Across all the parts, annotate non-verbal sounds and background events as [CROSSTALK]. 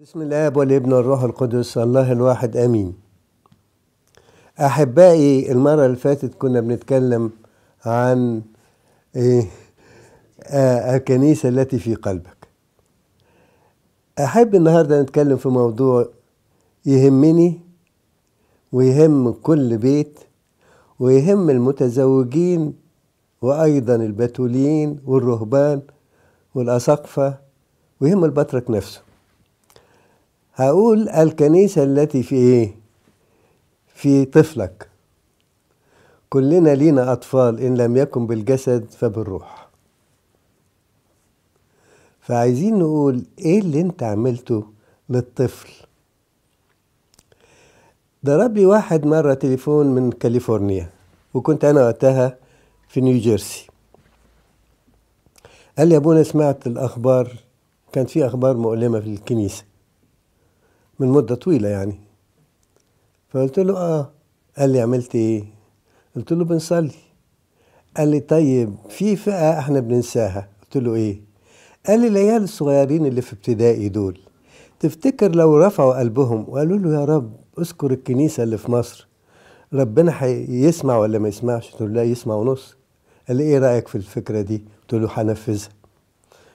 بسم الاب والابن والروح القدس الله الواحد آمين. أحبائي المرة اللي فاتت كنا بنتكلم عن إيه آه الكنيسة التي في قلبك. أحب النهارده نتكلم في موضوع يهمني ويهم كل بيت ويهم المتزوجين وأيضا البتوليين والرهبان والاساقفه ويهم البطرك نفسه. هقول الكنيسة التي في إيه؟ في طفلك. كلنا لينا أطفال إن لم يكن بالجسد فبالروح. فعايزين نقول إيه اللي أنت عملته للطفل؟ ضرب لي واحد مرة تليفون من كاليفورنيا وكنت أنا وقتها في نيوجيرسي قال لي يا أبونا سمعت الأخبار كان في أخبار مؤلمة في الكنيسة. من مدة طويلة يعني. فقلت له آه. قال لي عملت إيه؟ قلت له بنصلي. قال لي طيب في فئة إحنا بننساها. قلت له إيه؟ قال لي العيال الصغيرين اللي في ابتدائي دول تفتكر لو رفعوا قلبهم وقالوا له يا رب أذكر الكنيسة اللي في مصر ربنا هيسمع ولا ما يسمعش؟ قلت له لا يسمع ونص. قال لي إيه رأيك في الفكرة دي؟ قلت له هنفذها.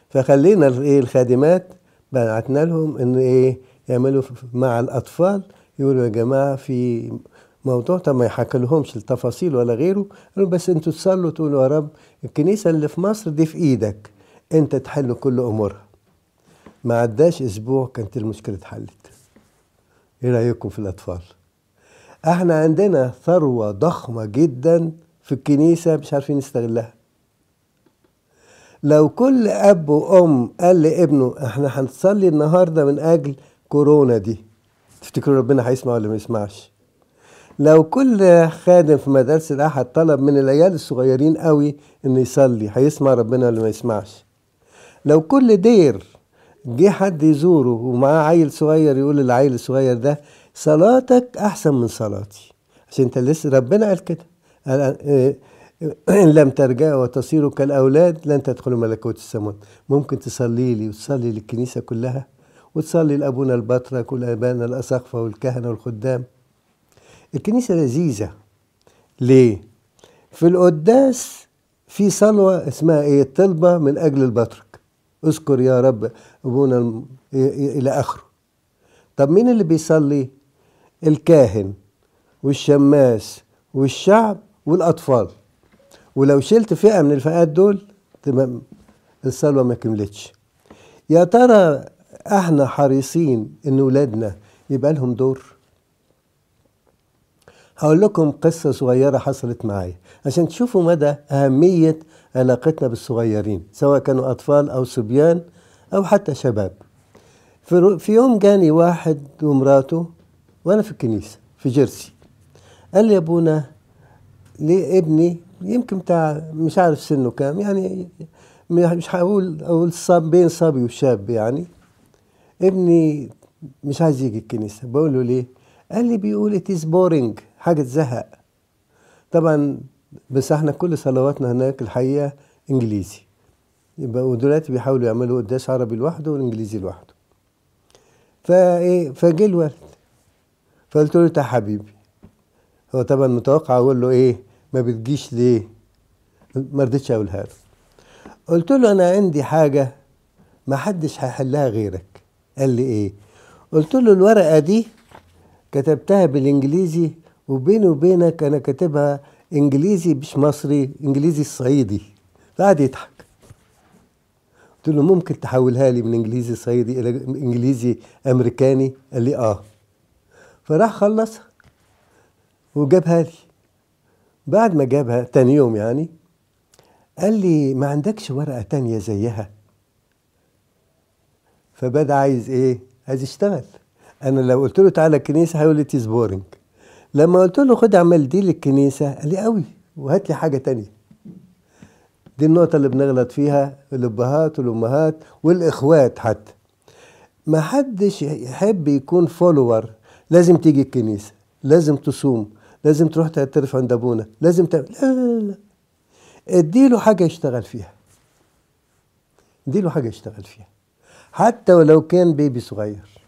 فخلينا إيه الخادمات بعتنا لهم إن إيه يعملوا مع الأطفال. يقولوا يا جماعة في موضوع طب ما يحكي لهمش التفاصيل ولا غيره. بس أنتوا تصلوا تقولوا يا رب الكنيسة اللي في مصر دي في إيدك. انت تحل كل أمورها. ما عداش أسبوع كانت المشكلة اتحلت. إيه رأيكم في الأطفال؟ إحنا عندنا ثروة ضخمة جدا في الكنيسة مش عارفين نستغلها. لو كل أب وأم قال لابنه إحنا هنصلي النهارده من أجل كورونا دي. تفتكروا ربنا هيسمع ولا ما يسمعش؟ لو كل خادم في مدارس الأحد طلب من العيال الصغيرين قوي إنه يصلي هيسمع ربنا ولا ما يسمعش؟ لو كل دير جه حد يزوره ومعاه عيل صغير يقول للعيل الصغير ده صلاتك أحسن من صلاتي. عشان انت لسه ربنا قال كده. قال إن لم ترجعوا وتصيروا كالأولاد لن تدخلوا ملكوت السماوات ممكن تصلي لي وتصلي للكنيسة كلها؟ وتصلي لأبونا البطرك والأبانا الأساقفة والكهنة والخدام. الكنيسة لذيذة. ليه؟ في القداس في صلوة اسمها إيه؟ الطلبة من أجل البطرك. اذكر يا رب أبونا الم... إلى آخره. طب مين اللي بيصلي؟ الكاهن والشماس والشعب والأطفال. ولو شلت فئة من الفئات دول تمام الصلوة ما كملتش. يا ترى إحنا حريصين إن ولادنا يبقى لهم دور. هقول لكم قصة صغيرة حصلت معايا. عشان تشوفوا مدى أهمية علاقتنا بالصغيرين سواء كانوا أطفال أو صبيان أو حتى شباب. في يوم جاني واحد ومراته وأنا في الكنيسة في جيرسي. قال لي يا أبونا ليه ابني؟ يمكن بتاع مش عارف سنه كام يعني مش هقول صاب بين صبي وشاب يعني. ابني مش عايز يجي الكنيسة. بقول له ليه؟ قال لي بيقول it is boring حاجة تزهق. طبعا بس إحنا كل صلواتنا هناك الحقيقة انجليزي. يبقى ودلوقتي بيحاولوا يعملوا قداس عربي لوحده والانجليزي لوحده. فايه؟ فجه الولد. فقلت له يا حبيبي. هو طبعا متوقع أقول له إيه؟ ما بتجيش ليه؟ ما رضيتش أقولها له. قلت له أنا عندي حاجة ما حدش هيحلها غيرك. قال لي إيه؟ قلت له الورقة دي كتبتها بالإنجليزي وبيني وبينك أنا كاتبها إنجليزي مش مصري إنجليزي صعيدي. فقعد يضحك. قلت له ممكن تحولها لي من إنجليزي صعيدي إلى إنجليزي أمريكاني؟ قال لي آه. فراح خلصها وجابها لي. بعد ما جابها تاني يوم يعني قال لي ما عندكش ورقة تانية زيها؟ فبدأ عايز إيه؟ عايز يشتغل. أنا لو قلت له تعالى الكنيسة هيقول لي it is boring لما قلت له خد اعمل دي للكنيسة قال لي قوي وهات لي حاجة تانية. دي النقطة اللي بنغلط فيها الأبهات والأمهات والإخوات حتى. ما حدش يحب يكون follower لازم تيجي الكنيسة لازم تصوم لازم تروح تعترف عند ابونا لازم تعمل لا لا لا. اديله حاجة يشتغل فيها. اديله حاجة يشتغل فيها. حتى ولو كان بيبي صغير.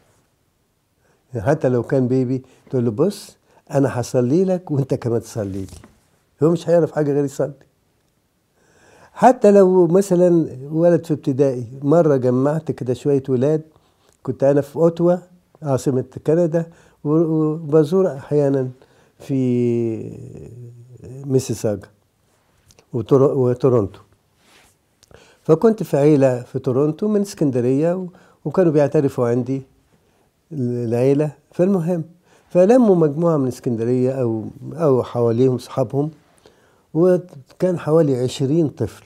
حتى لو كان بيبي تقول له بص أنا هصلي لك وأنت كمان تصلي لي. هو مش هيعرف حاجة غير يصلي. حتى لو مثلا ولد في ابتدائي مرة جمعت كده شوية ولاد كنت أنا في أوتوا عاصمة كندا وبزور أحيانا في ميسيساجا وتورونتو. فكنت في عيلة في تورونتو من اسكندرية وكانوا بيعترفوا عندي العيلة. فالمهم فلموا مجموعة من اسكندرية أو أو حواليهم أصحابهم وكان حوالي عشرين طفل.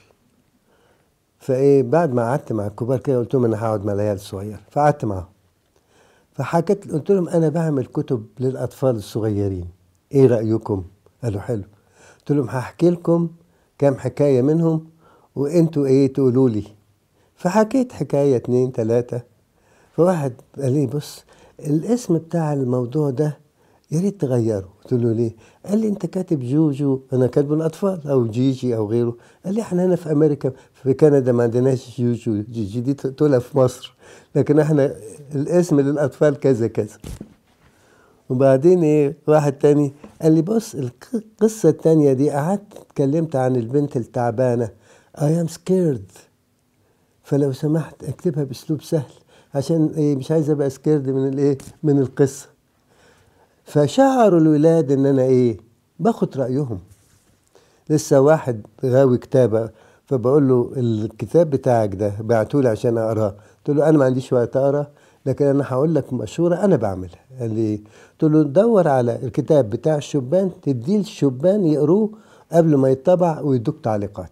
فإيه بعد ما قعدت مع الكبار كده قلت لهم أنا هقعد مع العيال الصغير فقعدت معاهم. فحكيت قلت لهم أنا بعمل كتب للأطفال الصغيرين. إيه رأيكم؟ قالوا حلو. قلت لهم هحكي لكم كام حكاية منهم وانتوا إيه تقولوا لي؟ فحكيت حكاية اتنين تلاتة. فواحد قال لي بص الاسم بتاع الموضوع ده يا ريت تغيره. قلت له ليه؟ قال لي انت كاتب جوجو. أنا كاتبه الأطفال أو جيجي أو غيره. قال لي إحنا هنا في أمريكا في كندا ما عندناش جوجو جيجي دي تقولها في مصر. لكن إحنا الاسم للأطفال كذا كذا. وبعدين إيه واحد تاني قال لي بص القصة التانية دي قعدت اتكلمت عن البنت التعبانة. I am scared. فلو سمحت اكتبها باسلوب سهل عشان إيه مش عايز أبقى سكيرد من الايه من القصة. فشعروا الولاد إن أنا إيه باخد رأيهم. لسه واحد غاوي كتابة فبقول له الكتاب بتاعك ده بعتولي عشان أقراه. قلت له أنا ما عنديش وقت أقرأ لكن أنا هقول لك مشورة أنا بعملها. قال لي قلت له دور على الكتاب بتاع الشبان تديه للشبان يقروه قبل ما يطبع ويدوك تعليقات.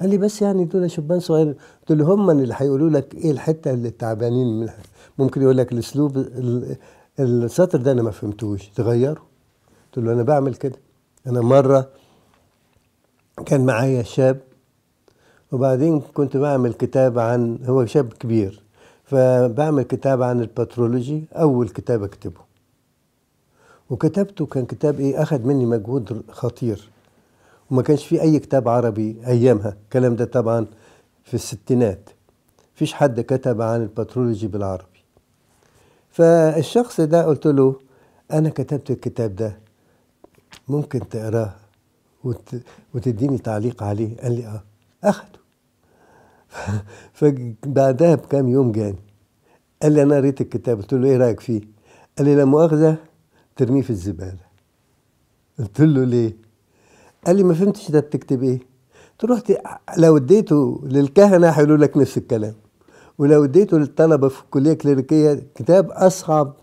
قال لي بس يعني دول شبان صغير قلت له هم اللي هيقولوا لك إيه الحتة اللي تعبانين منها. ممكن يقول لك الأسلوب السطر ده أنا ما فهمتوش. تغيره قلت له أنا بعمل كده. أنا مرة كان معايا شاب وبعدين كنت بعمل كتاب عن هو شاب كبير فبعمل كتاب عن ال patrology أول كتاب أكتبه. وكتبته كان كتاب إيه أخذ مني مجهود خطير. وما كانش في أي كتاب عربي أيامها. الكلام ده طبعا في الستينات. فيش حد كتب عن ال patrology بالعربي. فالشخص ده قلت له أنا كتبت الكتاب ده ممكن تقراه وت... وتديني تعليق عليه. قال لي آه أخده. [LAUGHS] فبعدها بكام يوم جاني قال لي أنا قريت الكتاب. قلت له إيه رأيك فيه؟ قال لي لا مؤاخذة ترميه في الزبالة. قلت له ليه؟ قال لي ما فهمتش ده بتكتب إيه. قلت له رحت لو اديته للكهنة هيقولوا لك نفس الكلام. ولو اديته للطلبة في الكلية الكليريكيه كتاب أصعب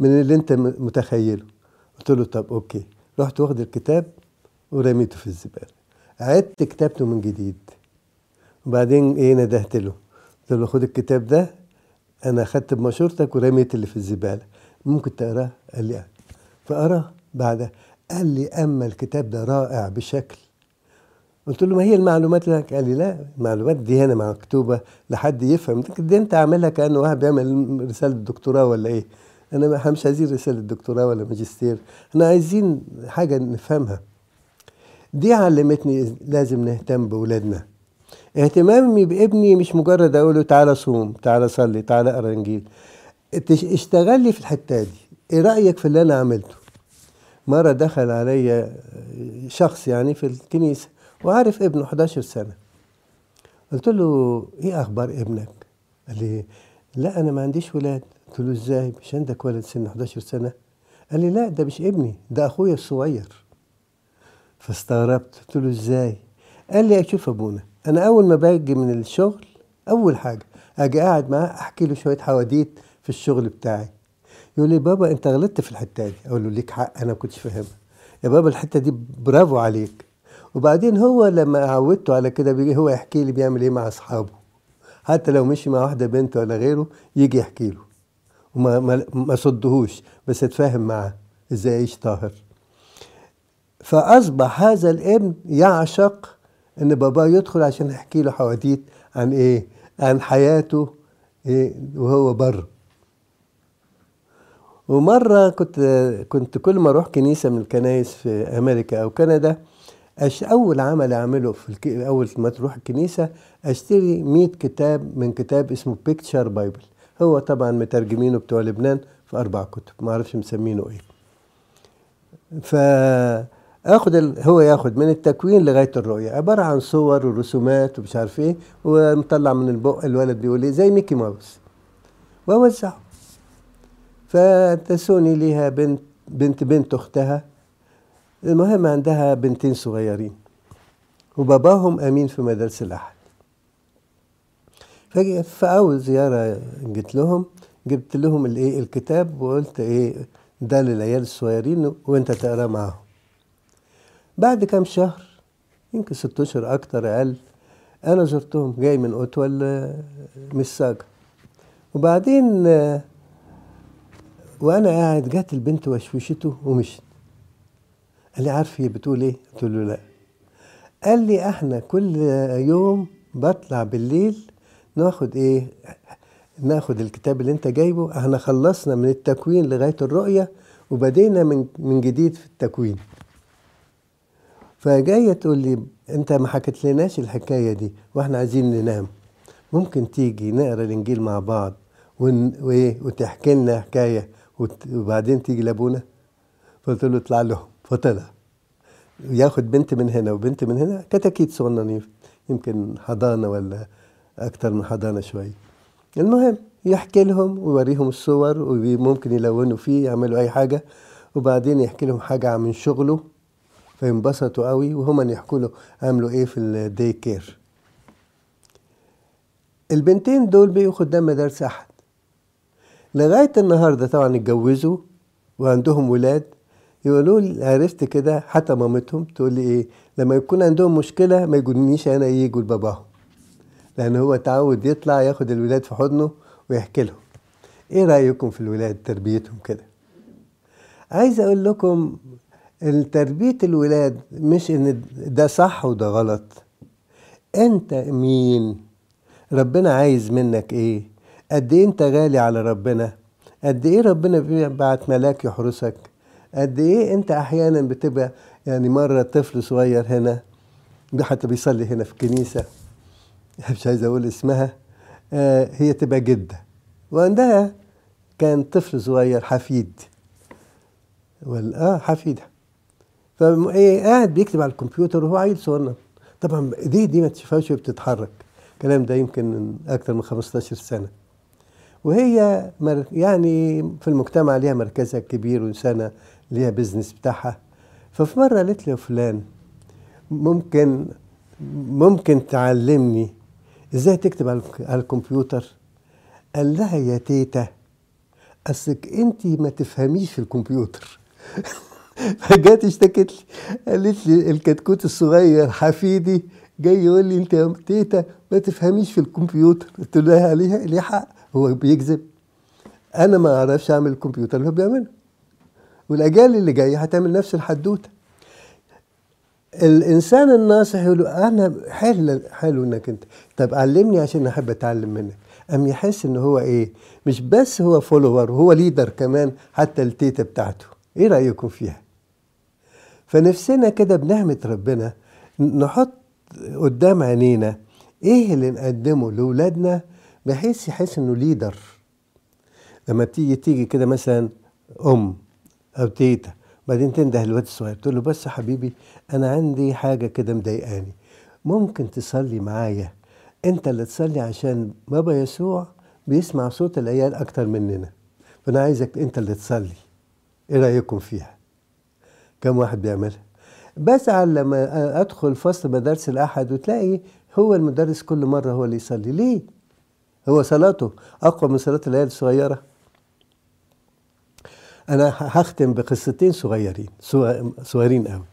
من اللي أنت متخيله. قلت له طب أوكي. رحت واخد الكتاب ورميته في الزبالة. عدت كتابته من جديد. وبعدين إيه ندهت له. قلت له خد الكتاب ده أنا أخدت بمشورتك ورميت اللي في الزبالة. ممكن تقراه؟ قال لي فقراه بعدها. قال لي أما الكتاب ده رائع بشكل. قلت له ما هي المعلومات لك قال لي لا المعلومات دي هنا مكتوبة لحد يفهم. دي أنت عاملها كأنه واحد بيعمل رسالة دكتوراه ولا إيه؟ أنا إحنا مش عايزين رسالة دكتوراه ولا ماجستير إحنا عايزين حاجة نفهمها. دي علمتني لازم نهتم باولادنا اهتمامي بابني مش مجرد أقول له تعالى صوم تعالى صلي تعالى أقرأ إنجيل. اشتغل لي في الحتة دي. إيه رأيك في اللي أنا عملته؟ مره دخل عليا شخص يعني في الكنيسه وعارف ابنه 11 سنه. قلت له إيه أخبار ابنك؟ قال لي لا أنا ما عنديش ولاد. قلت له إزاي؟ مش عندك ولد سن 11 سنة؟ قال لي لا ده مش ابني ده أخويا الصغير. فاستغربت قلت له إزاي؟ قال لي أشوف أبونا أنا أول ما باجي من الشغل أول حاجة أجي قاعد معاه أحكي له شوية حواديت في الشغل بتاعي. يقول لي بابا أنت غلطت في الحتة دي. أقول له ليك حق أنا ما كنتش فاهمها. يا بابا الحتة دي برافو عليك. وبعدين هو لما عودته على كده بيجي هو يحكي لي بيعمل إيه مع أصحابه. حتى لو مشي مع واحدة بنت ولا غيره يجي يحكي له. وما ما, ما صدهوش بس اتفاهم معاه إزاي يعيش طاهر. فأصبح هذا الابن يعشق إن باباه يدخل عشان يحكي له حواديت عن إيه؟ عن حياته إيه؟ وهو بره ومرة كنت كنت كل ما أروح كنيسة من الكنايس في أمريكا أو كندا أش أول عمل أعمله في الك... أول ما تروح الكنيسة أشتري 100 كتاب من كتاب اسمه Picture Bible هو طبعا مترجمينه بتوع لبنان في أربع كتب ما أعرفش مسمينه إيه. فاخد ال... هو ياخد من التكوين لغاية الرؤية. عبارة عن صور ورسومات ومش عارف إيه ومطلع من البق الولد بيقول إيه زي ميكي ماوس. وأوزعه. فتسوني ليها بنت بنت بنت أختها. المهم عندها بنتين صغيرين وباباهم أمين في مدرسة الأحد. فجأة في أول زيارة جيت لهم جبت لهم الإيه الكتاب وقلت إيه ده للعيال الصغيرين وأنت تقرأ معاهم. بعد كام شهر يمكن ست أشهر أكتر أقل أنا زرتهم جاي من اوتوا لمساجة وبعدين آه، وأنا قاعد جت البنت وشوشته ومشت. قال لي عارف هي بتقول إيه؟ قلت له لا. قال لي إحنا كل يوم بطلع بالليل ناخد إيه؟ ناخد الكتاب اللي أنت جايبه. إحنا خلصنا من التكوين لغاية الرؤية وبدينا من من جديد في التكوين. فجاية تقول لي أنت ما حكيت لناش الحكاية دي وإحنا عايزين ننام. ممكن تيجي نقرأ الإنجيل مع بعض. وإيه؟ وتحكي لنا حكاية. وبعدين تيجي لابونا. فقلت له اطلع لهم فطلع. ياخد بنت من هنا وبنت من هنا. كتاكيت صغننين يمكن حضانة ولا أكتر من حضانة شوية المهم يحكي لهم ويوريهم الصور وممكن يلونوا فيه يعملوا أي حاجة. وبعدين يحكي لهم حاجة من شغله. فينبسطوا قوي وهم يحكوا له عملوا إيه في ال day care البنتين دول بقوا خدام مدارس أحد. لغاية النهارده طبعا اتجوزوا وعندهم ولاد. يقولوا لي عرفت كده حتى مامتهم تقول لي إيه لما يكون عندهم مشكلة ما يقولنيش أنا يجوا لباباهم. لأن هو تعود يطلع ياخد الولاد في حضنه ويحكي لهم. إيه رأيكم في الولاد تربيتهم كده؟ عايز أقول لكم تربية الولاد مش إن ده صح وده غلط. أنت مين؟ ربنا عايز منك إيه؟ قد إيه أنت غالي على ربنا؟ قد إيه ربنا بيبعت ملاك يحرسك؟ قد إيه أنت أحيانا بتبقى يعني مرة طفل صغير هنا حتى بيصلي هنا في الكنيسة. [LAUGHS] مش عايز أقول اسمها. آه هي تبقى جدة. وعندها كان طفل صغير حفيد. ولا آه حفيدها فقاعد بيكتب على الكمبيوتر وهو عيل صغنن. طبعا ايديه دي ما تشوفهاش بتتحرك. الكلام ده يمكن من أكتر من 15 سنة. وهي يعني في المجتمع ليها مركزها الكبير وانسانه ليها business بتاعها. ففي مرة قالت لي فلان ممكن ممكن تعلمني إزاي تكتب على الكمبيوتر؟ قال لها يا تيتا أصلك أنت ما تفهميش في الكمبيوتر. [LAUGHS] فجت اشتكت لي قالت لي الكتكوت الصغير حفيدي جاي يقول لي أنت يا تيتا ما تفهميش في الكمبيوتر. قلت له ليه ليه حق. هو بيكذب. أنا ما أعرفش أعمل الكمبيوتر اللي هو بيعمله. والأجيال اللي جاية هتعمل نفس الحدوتة. الإنسان الناصح يقول له أنا حلو حلو إنك أنت. طب علمني عشان أحب أتعلم منك. أم يحس ان هو إيه؟ مش بس هو follower هو leader كمان حتى التيتا بتاعته. إيه رأيكم فيها؟ فنفسنا كده بنعمه ربنا نحط قدام عينينا إيه اللي نقدمه لأولادنا بحيث يحس إنه ليدر لما تيجي تيجي كده مثلا أم أو تيتا بعدين تنده الواد الصغير تقول له بس حبيبي أنا عندي حاجة كده مضايقاني. ممكن تصلي معايا؟ أنت اللي تصلي عشان بابا يسوع بيسمع صوت العيال أكتر مننا. فأنا عايزك أنت اللي تصلي. إيه رأيكم فيها؟ كم واحد بيعملها؟ بزعل لما أدخل فصل مدارس الأحد وتلاقي هو المدرس كل مرة هو اللي يصلي. ليه؟ هو صلاته أقوى من صلاة العيال الصغيرة. أنا هختم بقصتين صغيرين صغيرين قوي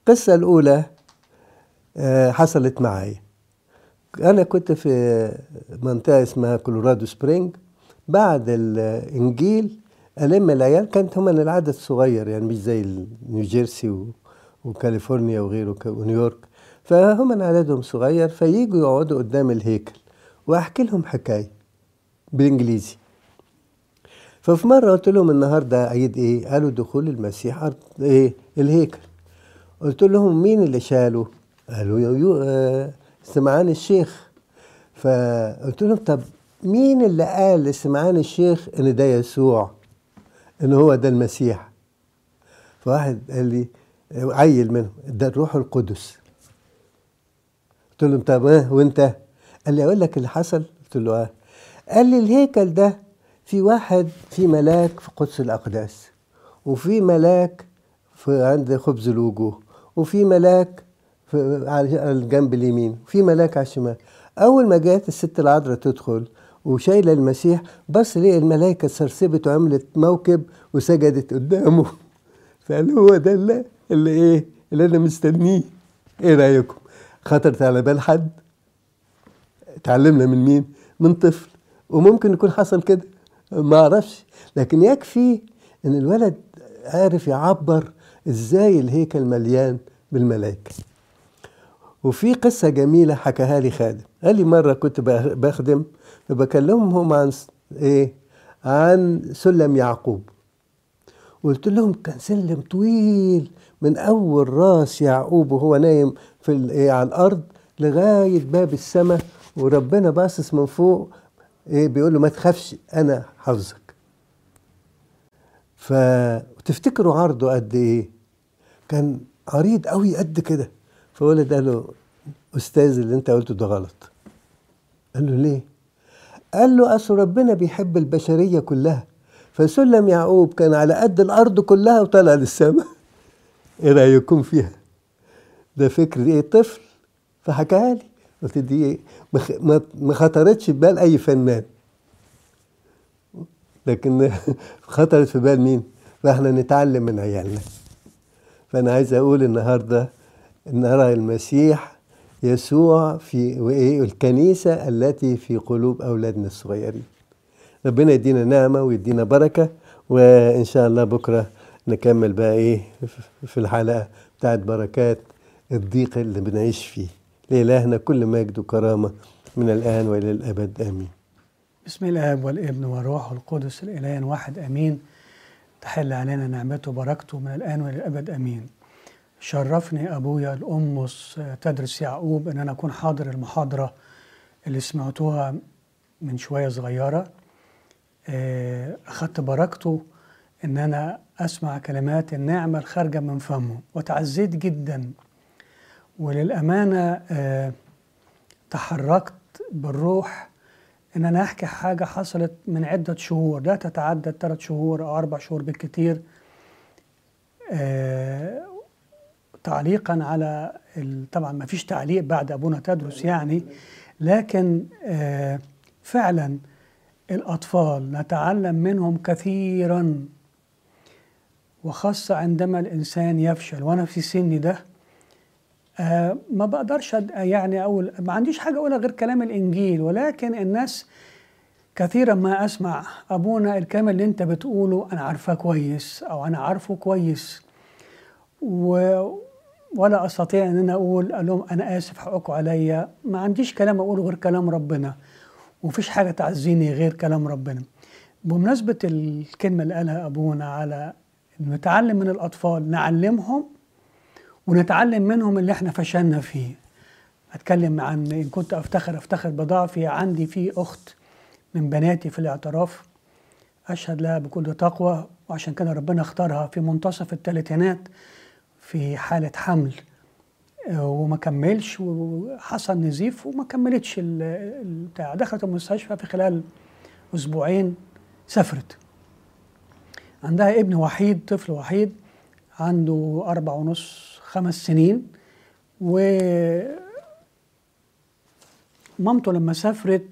القصة الأولى حصلت معايا أنا كنت في منطقة اسمها كولورادو سبرينج. بعد الإنجيل ألم العيال كانت هم العدد صغير يعني مش زي نيوجيرسي وكاليفورنيا وغيره ونيويورك. فهم عددهم صغير فييجوا يقعدوا قدام الهيكل. وأحكي لهم حكاية بالإنجليزي. ففي مرة قلت لهم النهارده عيد إيه؟ قالوا دخول المسيح أرض إيه؟ الهيكل. قلت لهم مين اللي شاله؟ قالوا يو يو آه سمعان الشيخ. فقلت لهم طب مين اللي قال لسمعان الشيخ إن ده يسوع؟ إن هو ده المسيح. فواحد قال لي عيل منهم ده الروح القدس. قلت له طب إيه؟ وإنت؟ قال لي أقول لك اللي حصل؟ قلت له آه. قال لي الهيكل ده في واحد في ملاك في قدس الأقداس وفي ملاك في عند خبز الوجوه وفي ملاك في على الجنب اليمين وفي ملاك على الشمال. أول ما جت الست العذراء تدخل وشايلة المسيح بص ليه الملائكة سرسبت وعملت موكب وسجدت قدامه. فقال هو ده اللي, اللي إيه؟ اللي أنا مستنيه. إيه رأيكم؟ خطرت على بال حد؟ اتعلمنا من مين؟ من طفل. وممكن يكون حصل كده. ما أعرفش. لكن يكفي إن الولد عارف يعبر إزاي الهيكل مليان بالملائكه وفي قصة جميلة حكاها لي خادم قال لي مرة كنت بخدم فبكلمهم عن إيه؟ عن سلم يعقوب. قلت لهم كان سلم طويل من أول راس يعقوب وهو نايم في إيه على الأرض. لغاية باب السماء وربنا باصص من فوق إيه بيقول له ما تخافش أنا حافظك. فتفتكروا عرضه قد إيه؟ كان عريض قوي قد كده. فولد قال له أستاذ اللي أنت قلته ده غلط. قال له ليه؟ قال له أصل ربنا بيحب البشرية كلها. فسلم يعقوب كان على قد الأرض كلها وطلع للسماء. [LAUGHS] إيه رأيكم فيها؟ ده فكر إيه؟ طفل فحكاها لي. قلت دي ما خطرتش في بال أي فنان. لكن [LAUGHS] خطرت في بال مين؟ فاحنا نتعلم من عيالنا. فأنا عايز أقول النهارده نرى المسيح يسوع في وايه الكنيسة التي في قلوب أولادنا الصغيرين. ربنا يدينا نعمة ويدينا بركة وإن شاء الله بكرة نكمل بقى إيه في الحلقة بتاعت بركات الضيق اللي بنعيش فيه. لإلهنا كل مجد وكرامه من الآن وإلى الأبد آمين. بسم الاب والابن والروح القدس الالهين واحد آمين. تحل علينا نعمته وبركته من الآن وإلى الأبد آمين. شرفني أبويا الامس تدرس يعقوب إن أنا أكون حاضر المحاضرة اللي سمعتوها من شوية صغيرة. اخدت بركته إن أنا أسمع كلمات النعمة الخارجة من فمه وتعزيت جدا. وللأمانة تحركت بالروح إن أنا أحكي حاجة حصلت من عدة شهور. لا تتعدى ثلاث شهور أو أربع شهور بالكثير تعليقا على طبعا ما فيش تعليق بعد أبونا تدرس يعني لكن فعلا الأطفال نتعلم منهم كثيرا. وخاصة عندما الإنسان يفشل وأنا في سني ده ما بقدرش يعني أقول ما عنديش حاجة أقولها غير كلام الإنجيل ولكن الناس كثيرا ما أسمع أبونا الكلام اللي أنت بتقوله أنا عارفاه كويس أو أنا عارفه كويس. و ولا أستطيع إن أنا أقول لهم أنا آسف حقكم عليا. ما عنديش كلام أقوله غير كلام ربنا ومفيش حاجة تعزيني غير كلام ربنا. بمناسبة الكلمة اللي قالها أبونا على نتعلم من الأطفال نعلمهم ونتعلم منهم اللي إحنا فشلنا فيه. أتكلم عن إن كنت أفتخر أفتخر بضعفي عندي في أخت من بناتي في الاعتراف. أشهد لها بكل تقوى وعشان كده ربنا اختارها في منتصف الثلاثينات في حالة حمل. وما كملش وحصل نزيف وما كملتش البتاع دخلت المستشفى في خلال أسبوعين سافرت. عندها ابن وحيد طفل وحيد. عنده أربع ونص خمس سنين. و مامته لما سافرت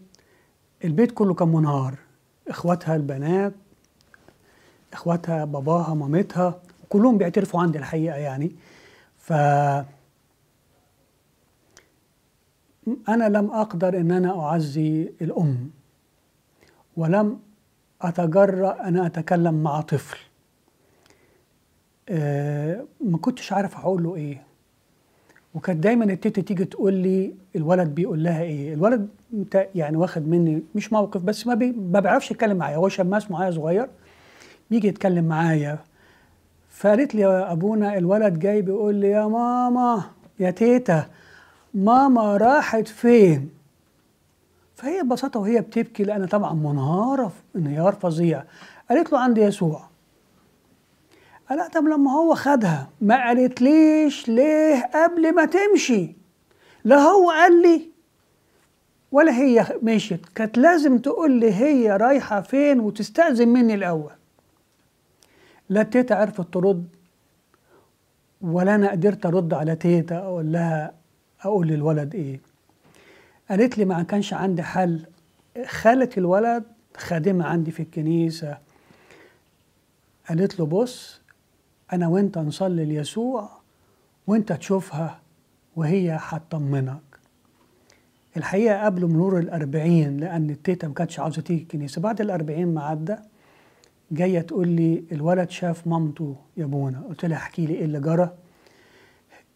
البيت كله كان منهار. إخواتها البنات إخواتها باباها مامتها كلهم بيعترفوا عندي الحقيقة يعني. ف أنا لم أقدر إن أنا أعزي الأم ولم أتجرأ أن أتكلم مع طفل. أه ما كنتش عارف هقول له إيه. وكانت دايما التيتا تيجي تقول لي الولد بيقول لها إيه. الولد يعني واخد مني مش موقف بس ما, بي ما بيعرفش يتكلم معايا. هو شماس معايا صغير بيجي يتكلم معايا. فقالت لي يا أبونا الولد جاي بيقول لي يا ماما يا تيتا ماما راحت فين؟ فهي ببساطة وهي بتبكي لأن طبعا منهارة انهيار فظيع. قالت له عند يسوع. لها طب لما هو خدها ما قالتليش ليه؟ قبل ما تمشي. لا هو قال لي ولا هي مشيت. كانت لازم تقول لي هي رايحة فين وتستأذن مني الأول. لا تيتا عرفت ترد ولا أنا قدرت أرد على تيتا أقول لها أقول للولد إيه. قالت لي ما كانش عندي حل. خالة الولد خادمة عندي في الكنيسة. قالت له بص أنا وأنت نصلي ليسوع وأنت تشوفها وهي هتطمنك. الحقيقة قبل مرور الأربعين لأن التيتا ما كانتش عاوزة تيجي الكنيسة بعد الأربعين ما عدى جاية تقول لي الولد شاف مامته يا ابونا قلت لها احكي لي إيه اللي جرى.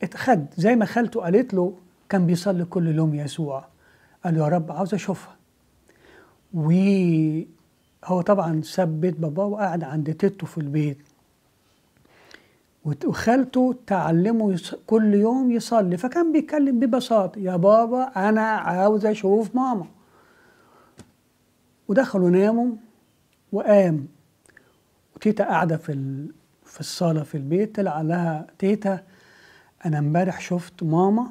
اتخد زي ما خالته قالت له كان بيصلي كل يوم يسوع. قال له يا رب عاوز أشوفها. وهو طبعا ساب بيت باباه وقعد عند تيتو في البيت. وخالته تعلمه. كل يوم يصلي. فكان بيتكلم ببساطة. يا بابا أنا عاوز أشوف ماما. ودخلوا ناموا وقام. وتيتا قاعدة في. في الصالة في البيت طلع لها تيتا أنا امبارح شفت ماما.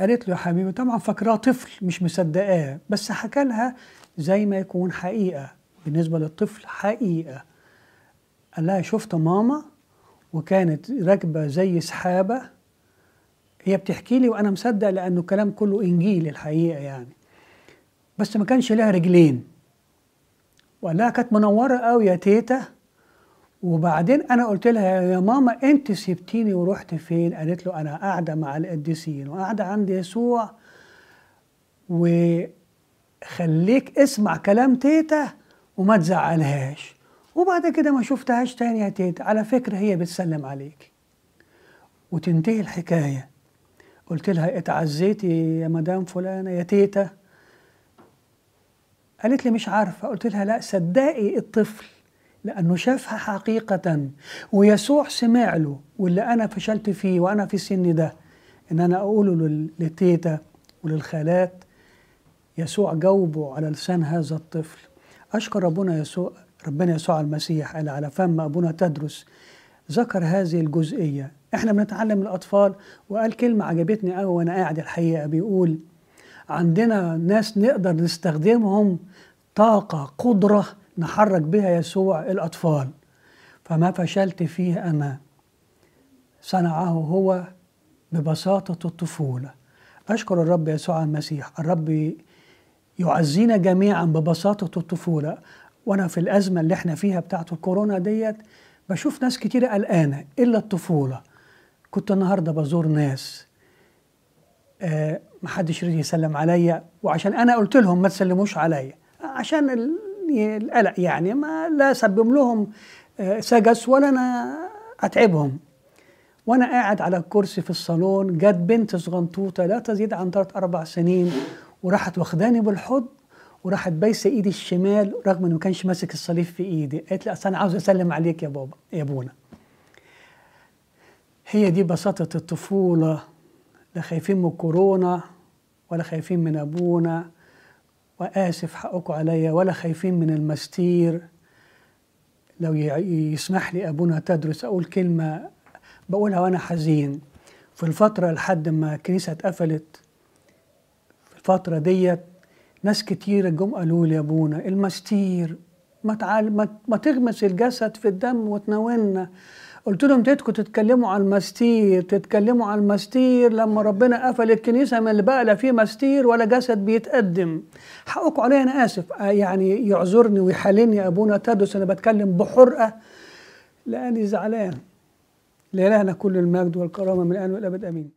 قالت له يا حبيبي طبعا فاكراه طفل مش مصدقاه بس حكى لها زي ما يكون حقيقة. بالنسبة للطفل حقيقة. قال لها شفت ماما؟ وكانت راكبة زي سحابة هي بتحكي لي وأنا مصدق لأنه كلام كله إنجيل الحقيقة يعني. بس ما كانش لها رجلين. وقال لها كانت منورة قوي يا تيتا. وبعدين أنا قلت لها يا ماما أنت سبتيني ورحت فين؟ قالت له أنا قاعدة مع القديسين وقاعدة عند يسوع. وخليك اسمع كلام تيتا وما تزعلهاش. وبعد كده ما شفتهاش تاني يا تيتا. على فكرة هي بتسلم عليك. وتنتهي الحكاية. قلت لها اتعزيتي يا مدام فلانة يا تيتا. قالت لي مش عارفة. قلت لها لا صدقي الطفل لأنه شافها حقيقة ويسوع سمع له واللي أنا فشلت فيه وأنا في السن ده إن أنا أقوله للتيتا وللخالات يسوع جاوبه على لسان هذا الطفل. أشكر ربنا يسوع ربنا يسوع المسيح قال على فم أبونا تدرس ذكر هذه الجزئية. إحنا بنتعلم الأطفال وقال كلمة عجبتني قوي وأنا قاعد الحقيقة بيقول عندنا ناس نقدر نستخدمهم طاقة قدرة نحرك بها يسوع الأطفال. فما فشلت فيه أنا صنعه هو ببساطة الطفولة. أشكر الرب يسوع المسيح. الرب يعزينا جميعا ببساطة الطفولة. وأنا في الأزمة اللي إحنا فيها بتاعت الكورونا ديت بشوف ناس كتيرة قلقانة إلا الطفولة. كنت النهاردة بزور ناس آه محدش رضي يسلم عليا وعشان أنا قلت لهم ما تسلموش عليا. عشان القلق يعني ما لا أسبب لهم سجس ولا أنا أتعبهم. وأنا قاعد على الكرسي في الصالون جت بنت صغنطوطة لا تزيد عن ثلاث أربع سنين وراحت واخداني بالحضن وراحت بايسة إيدي الشمال رغم إنه ما كانش ماسك الصليب في إيدي. قالت لي أصل أنا عاوز أسلم عليك يا بابا يا أبونا. هي دي بساطة الطفولة. لا خايفين من كورونا ولا خايفين من أبونا. وآسف حقكم عليا ولا خايفين من المستير. لو يسمح لي أبونا تدرس أقول كلمة بقولها وأنا حزين. في الفترة لحد ما الكنيسة اتقفلت في الفترة ديت ناس كتيرة جم قالوا لي يا أبونا المستير ما, تعال ما, ما تغمس الجسد في الدم وتناولنا. قلت لهم تدكوا تتكلموا على المستير تتكلموا على المستير لما ربنا قفل الكنيسة من اللي بقى لا فيه مستير ولا جسد بيتقدم. حقكم عليا أنا آسف. يعني يعذرني ويحاللني أبونا. تدرس أنا بتكلم بحرقة. لأني زعلان. لإلهنا كل المجد والكرامة من الآن والأبد. آمين.